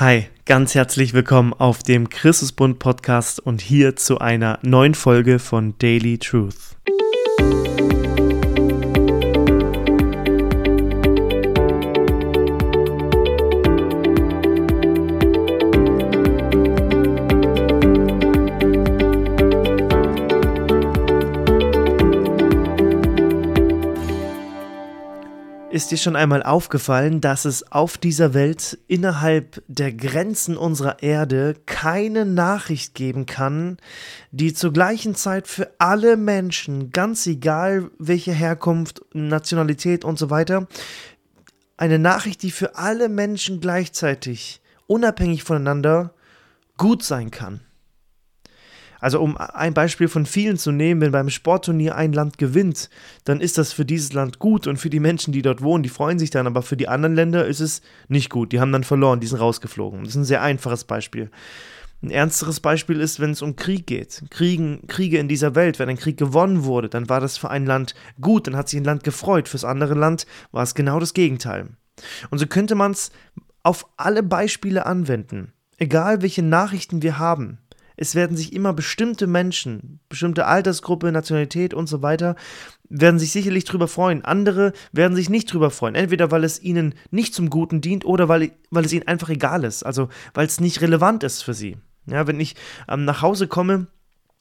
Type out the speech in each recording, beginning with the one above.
Hi, ganz herzlich willkommen auf dem Christusbund Podcast und hier zu einer neuen Folge von Daily Truth. Ist dir schon einmal aufgefallen, dass es auf dieser Welt innerhalb der Grenzen unserer Erde keine Nachricht geben kann, die zur gleichen Zeit für alle Menschen, ganz egal welche Herkunft, Nationalität und so weiter, eine Nachricht, die für alle Menschen gleichzeitig, unabhängig voneinander, gut sein kann? Also um ein Beispiel von vielen zu nehmen, wenn beim Sportturnier ein Land gewinnt, dann ist das für dieses Land gut und für die Menschen, die dort wohnen, die freuen sich dann, aber für die anderen Länder ist es nicht gut. Die haben dann verloren, die sind rausgeflogen. Das ist ein sehr einfaches Beispiel. Ein ernsteres Beispiel ist, wenn es um Krieg geht. Kriegen, Kriege in dieser Welt, wenn ein Krieg gewonnen wurde, dann war das für ein Land gut, dann hat sich ein Land gefreut. Fürs andere Land war es genau das Gegenteil. Und so könnte man es auf alle Beispiele anwenden. Egal welche Nachrichten wir haben, es werden sich immer bestimmte Menschen, bestimmte Altersgruppe, Nationalität und so weiter, werden sich sicherlich drüber freuen. Andere werden sich nicht drüber freuen. Entweder weil es ihnen nicht zum Guten dient oder weil, weil es ihnen einfach egal ist. Also weil es nicht relevant ist für sie. Ja, wenn ich ähm, nach Hause komme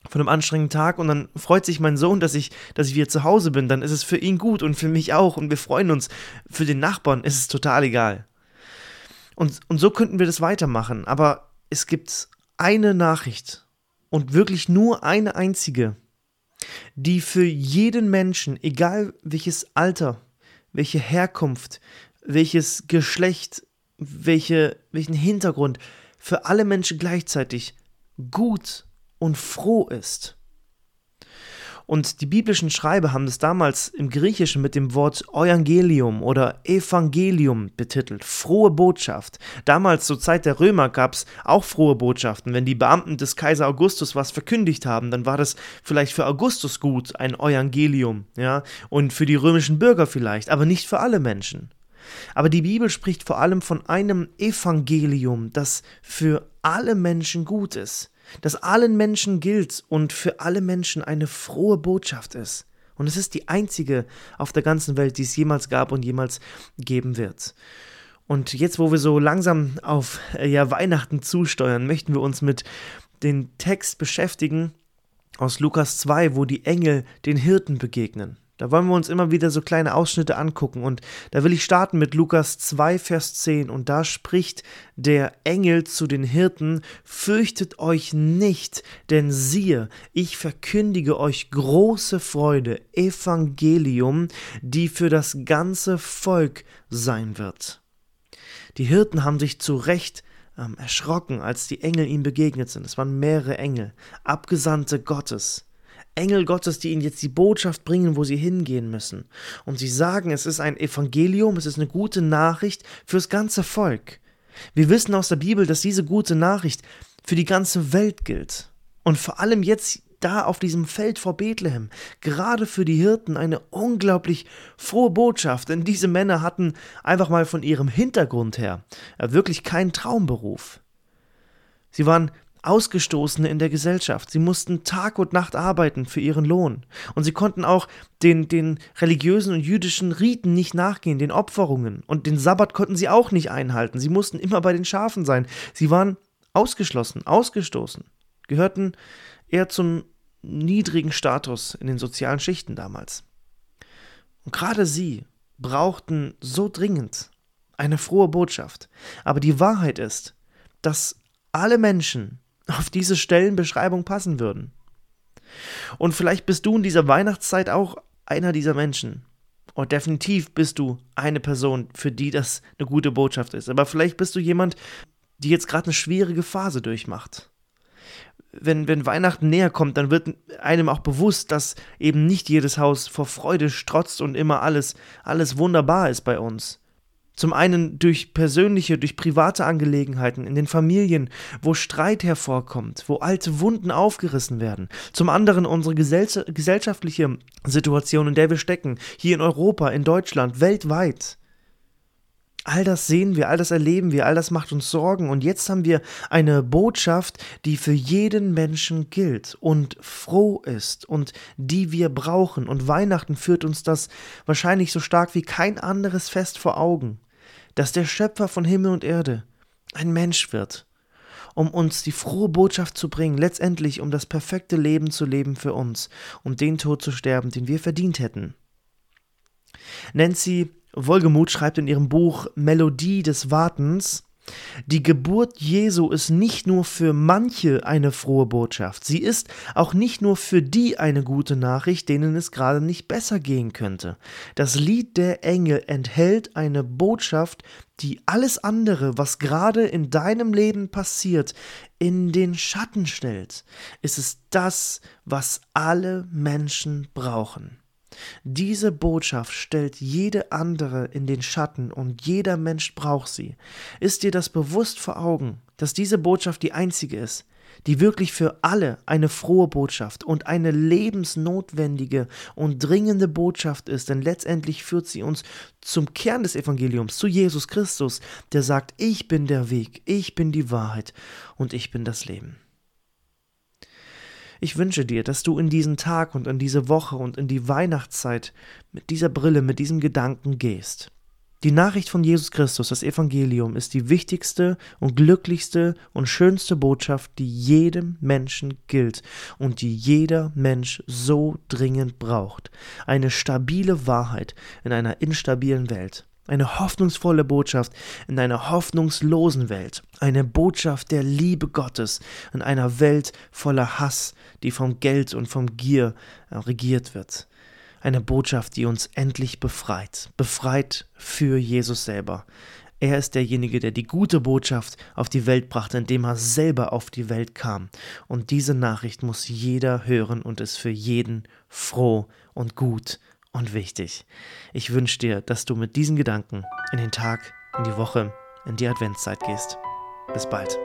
von einem anstrengenden Tag und dann freut sich mein Sohn, dass ich, dass ich wieder zu Hause bin, dann ist es für ihn gut und für mich auch und wir freuen uns. Für den Nachbarn ist es total egal. Und, und so könnten wir das weitermachen. Aber es gibt eine Nachricht und wirklich nur eine einzige, die für jeden Menschen, egal welches Alter, welche Herkunft, welches Geschlecht, welche, welchen Hintergrund, für alle Menschen gleichzeitig gut und froh ist. Und die biblischen Schreiber haben das damals im Griechischen mit dem Wort Evangelium oder Evangelium betitelt, frohe Botschaft. Damals zur Zeit der Römer gab es auch frohe Botschaften. Wenn die Beamten des Kaiser Augustus was verkündigt haben, dann war das vielleicht für Augustus gut, ein Evangelium, ja, und für die römischen Bürger vielleicht, aber nicht für alle Menschen. Aber die Bibel spricht vor allem von einem Evangelium, das für alle Menschen gut ist das allen Menschen gilt und für alle Menschen eine frohe Botschaft ist. Und es ist die einzige auf der ganzen Welt, die es jemals gab und jemals geben wird. Und jetzt, wo wir so langsam auf äh, ja, Weihnachten zusteuern, möchten wir uns mit dem Text beschäftigen aus Lukas 2, wo die Engel den Hirten begegnen. Da wollen wir uns immer wieder so kleine Ausschnitte angucken und da will ich starten mit Lukas 2, Vers 10 und da spricht der Engel zu den Hirten, fürchtet euch nicht, denn siehe, ich verkündige euch große Freude, Evangelium, die für das ganze Volk sein wird. Die Hirten haben sich zu Recht ähm, erschrocken, als die Engel ihm begegnet sind. Es waren mehrere Engel, Abgesandte Gottes. Engel Gottes, die ihnen jetzt die Botschaft bringen, wo sie hingehen müssen. Und sie sagen, es ist ein Evangelium, es ist eine gute Nachricht fürs ganze Volk. Wir wissen aus der Bibel, dass diese gute Nachricht für die ganze Welt gilt. Und vor allem jetzt da auf diesem Feld vor Bethlehem, gerade für die Hirten eine unglaublich frohe Botschaft, denn diese Männer hatten einfach mal von ihrem Hintergrund her wirklich keinen Traumberuf. Sie waren Ausgestoßene in der Gesellschaft. Sie mussten Tag und Nacht arbeiten für ihren Lohn. Und sie konnten auch den, den religiösen und jüdischen Riten nicht nachgehen, den Opferungen. Und den Sabbat konnten sie auch nicht einhalten. Sie mussten immer bei den Schafen sein. Sie waren ausgeschlossen, ausgestoßen, gehörten eher zum niedrigen Status in den sozialen Schichten damals. Und gerade sie brauchten so dringend eine frohe Botschaft. Aber die Wahrheit ist, dass alle Menschen, auf diese Stellenbeschreibung passen würden. Und vielleicht bist du in dieser Weihnachtszeit auch einer dieser Menschen. Und definitiv bist du eine Person, für die das eine gute Botschaft ist. Aber vielleicht bist du jemand, die jetzt gerade eine schwierige Phase durchmacht. Wenn, wenn Weihnachten näher kommt, dann wird einem auch bewusst, dass eben nicht jedes Haus vor Freude strotzt und immer alles, alles wunderbar ist bei uns. Zum einen durch persönliche, durch private Angelegenheiten in den Familien, wo Streit hervorkommt, wo alte Wunden aufgerissen werden. Zum anderen unsere gesellschaftliche Situation, in der wir stecken, hier in Europa, in Deutschland, weltweit. All das sehen wir, all das erleben wir, all das macht uns Sorgen. Und jetzt haben wir eine Botschaft, die für jeden Menschen gilt und froh ist und die wir brauchen. Und Weihnachten führt uns das wahrscheinlich so stark wie kein anderes Fest vor Augen, dass der Schöpfer von Himmel und Erde ein Mensch wird, um uns die frohe Botschaft zu bringen, letztendlich um das perfekte Leben zu leben für uns, um den Tod zu sterben, den wir verdient hätten. Nancy Wolgemuth schreibt in ihrem Buch Melodie des Wartens, die Geburt Jesu ist nicht nur für manche eine frohe Botschaft, sie ist auch nicht nur für die eine gute Nachricht, denen es gerade nicht besser gehen könnte. Das Lied der Engel enthält eine Botschaft, die alles andere, was gerade in deinem Leben passiert, in den Schatten stellt. Es ist das, was alle Menschen brauchen. Diese Botschaft stellt jede andere in den Schatten und jeder Mensch braucht sie. Ist dir das bewusst vor Augen, dass diese Botschaft die einzige ist, die wirklich für alle eine frohe Botschaft und eine lebensnotwendige und dringende Botschaft ist, denn letztendlich führt sie uns zum Kern des Evangeliums, zu Jesus Christus, der sagt, ich bin der Weg, ich bin die Wahrheit und ich bin das Leben. Ich wünsche dir, dass du in diesen Tag und in diese Woche und in die Weihnachtszeit mit dieser Brille, mit diesem Gedanken gehst. Die Nachricht von Jesus Christus, das Evangelium, ist die wichtigste und glücklichste und schönste Botschaft, die jedem Menschen gilt und die jeder Mensch so dringend braucht. Eine stabile Wahrheit in einer instabilen Welt. Eine hoffnungsvolle Botschaft in einer hoffnungslosen Welt. Eine Botschaft der Liebe Gottes in einer Welt voller Hass, die vom Geld und vom Gier äh, regiert wird. Eine Botschaft, die uns endlich befreit. Befreit für Jesus selber. Er ist derjenige, der die gute Botschaft auf die Welt brachte, indem er selber auf die Welt kam. Und diese Nachricht muss jeder hören und ist für jeden froh und gut und wichtig. Ich wünsche dir, dass du mit diesen Gedanken in den Tag, in die Woche, in die Adventszeit gehst. Bis bald.